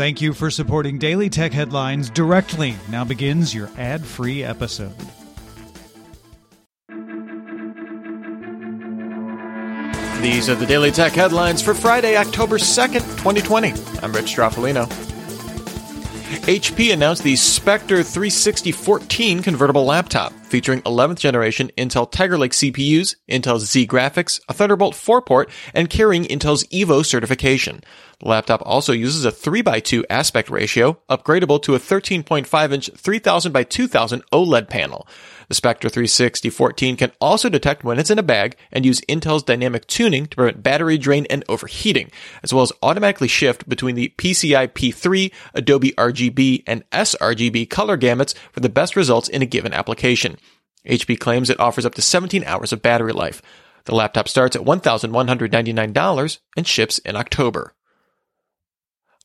Thank you for supporting Daily Tech Headlines directly. Now begins your ad free episode. These are the Daily Tech Headlines for Friday, October 2nd, 2020. I'm Rich Stroffolino. HP announced the Spectre 360 14 convertible laptop featuring 11th generation Intel Tiger Lake CPUs, Intel's Xe graphics, a Thunderbolt 4 port, and carrying Intel's Evo certification. The laptop also uses a 3x2 aspect ratio, upgradable to a 13.5 inch 3000 by 2000 OLED panel. The Spectre 360 14 can also detect when it's in a bag and use Intel's dynamic tuning to prevent battery drain and overheating, as well as automatically shift between the DCI-P3, Adobe RGB, and sRGB color gamuts for the best results in a given application. HP claims it offers up to 17 hours of battery life. The laptop starts at $1,199 and ships in October.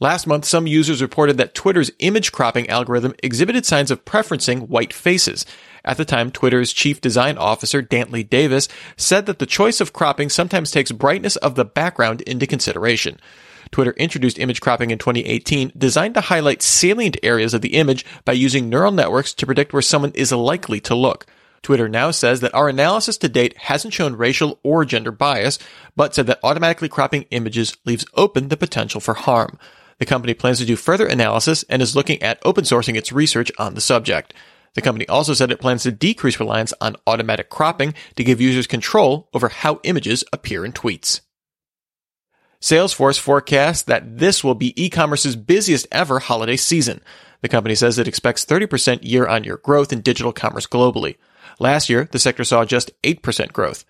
Last month, some users reported that Twitter's image cropping algorithm exhibited signs of preferencing white faces. At the time, Twitter's chief design officer, Dantley Davis, said that the choice of cropping sometimes takes brightness of the background into consideration. Twitter introduced image cropping in 2018, designed to highlight salient areas of the image by using neural networks to predict where someone is likely to look. Twitter now says that our analysis to date hasn't shown racial or gender bias, but said that automatically cropping images leaves open the potential for harm. The company plans to do further analysis and is looking at open sourcing its research on the subject. The company also said it plans to decrease reliance on automatic cropping to give users control over how images appear in tweets. Salesforce forecasts that this will be e-commerce's busiest ever holiday season. The company says it expects 30% year-on-year growth in digital commerce globally. Last year, the sector saw just 8% growth.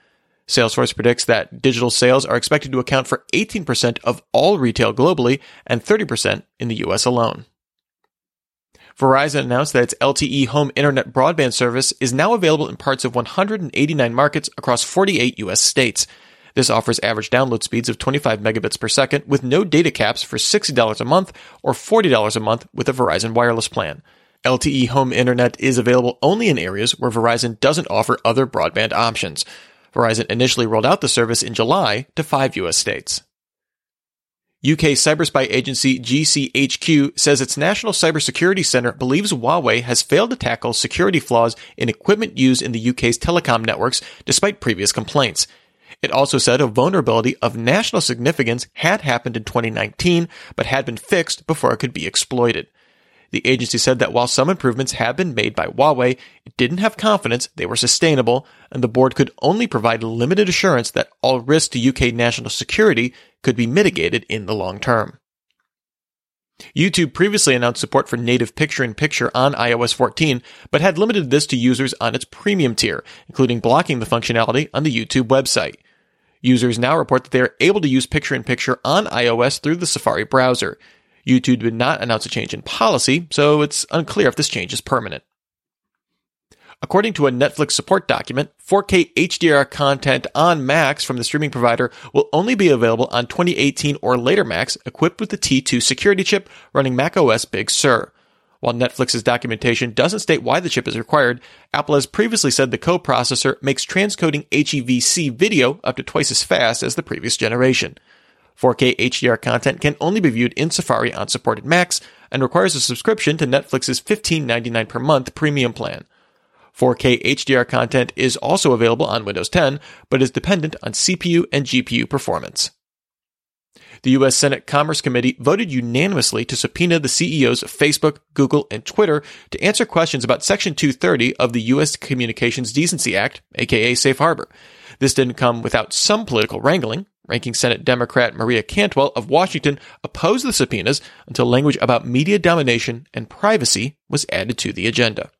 Salesforce predicts that digital sales are expected to account for 18% of all retail globally and 30% in the US alone. Verizon announced that its LTE home internet broadband service is now available in parts of 189 markets across 48 US states. This offers average download speeds of 25 megabits per second with no data caps for $60 a month or $40 a month with a Verizon wireless plan. LTE home internet is available only in areas where Verizon doesn't offer other broadband options. Verizon initially rolled out the service in July to five US states. UK cyberspy agency GCHQ says its National Cybersecurity Center believes Huawei has failed to tackle security flaws in equipment used in the UK's telecom networks despite previous complaints. It also said a vulnerability of national significance had happened in 2019, but had been fixed before it could be exploited. The agency said that while some improvements have been made by Huawei, it didn't have confidence they were sustainable, and the board could only provide limited assurance that all risks to UK national security could be mitigated in the long term. YouTube previously announced support for native picture in picture on iOS 14, but had limited this to users on its premium tier, including blocking the functionality on the YouTube website. Users now report that they are able to use picture in picture on iOS through the Safari browser. YouTube did not announce a change in policy, so it's unclear if this change is permanent. According to a Netflix support document, 4K HDR content on Macs from the streaming provider will only be available on 2018 or later Macs equipped with the T2 security chip running macOS Big Sur. While Netflix's documentation doesn't state why the chip is required, Apple has previously said the coprocessor makes transcoding HEVC video up to twice as fast as the previous generation. 4K HDR content can only be viewed in Safari on supported Macs and requires a subscription to Netflix's $15.99 per month premium plan. 4K HDR content is also available on Windows 10, but is dependent on CPU and GPU performance. The U.S. Senate Commerce Committee voted unanimously to subpoena the CEOs of Facebook, Google, and Twitter to answer questions about Section 230 of the U.S. Communications Decency Act, aka Safe Harbor. This didn't come without some political wrangling. Ranking Senate Democrat Maria Cantwell of Washington opposed the subpoenas until language about media domination and privacy was added to the agenda.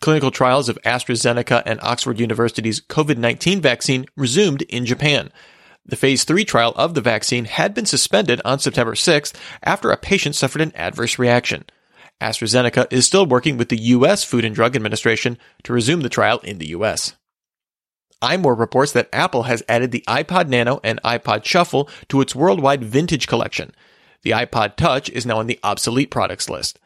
Clinical trials of AstraZeneca and Oxford University's COVID 19 vaccine resumed in Japan. The phase 3 trial of the vaccine had been suspended on September 6th after a patient suffered an adverse reaction. AstraZeneca is still working with the U.S. Food and Drug Administration to resume the trial in the U.S iMore reports that Apple has added the iPod Nano and iPod Shuffle to its worldwide vintage collection. The iPod Touch is now on the obsolete products list.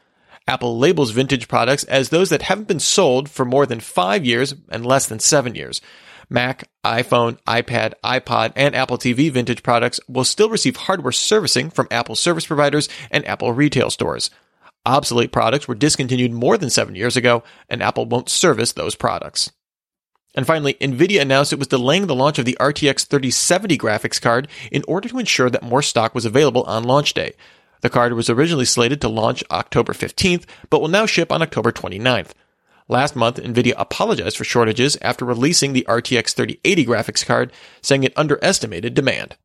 Apple labels vintage products as those that haven't been sold for more than five years and less than seven years. Mac, iPhone, iPad, iPod, and Apple TV vintage products will still receive hardware servicing from Apple service providers and Apple retail stores. Obsolete products were discontinued more than seven years ago, and Apple won't service those products. And finally, Nvidia announced it was delaying the launch of the RTX 3070 graphics card in order to ensure that more stock was available on launch day. The card was originally slated to launch October 15th, but will now ship on October 29th. Last month, Nvidia apologized for shortages after releasing the RTX 3080 graphics card, saying it underestimated demand.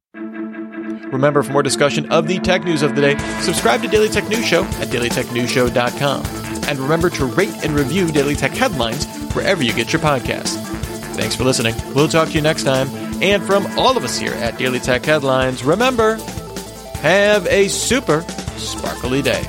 Remember, for more discussion of the tech news of the day, subscribe to Daily Tech News Show at dailytechnewsshow.com. And remember to rate and review Daily Tech headlines wherever you get your podcasts. Thanks for listening. We'll talk to you next time. And from all of us here at Daily Tech Headlines, remember, have a super sparkly day.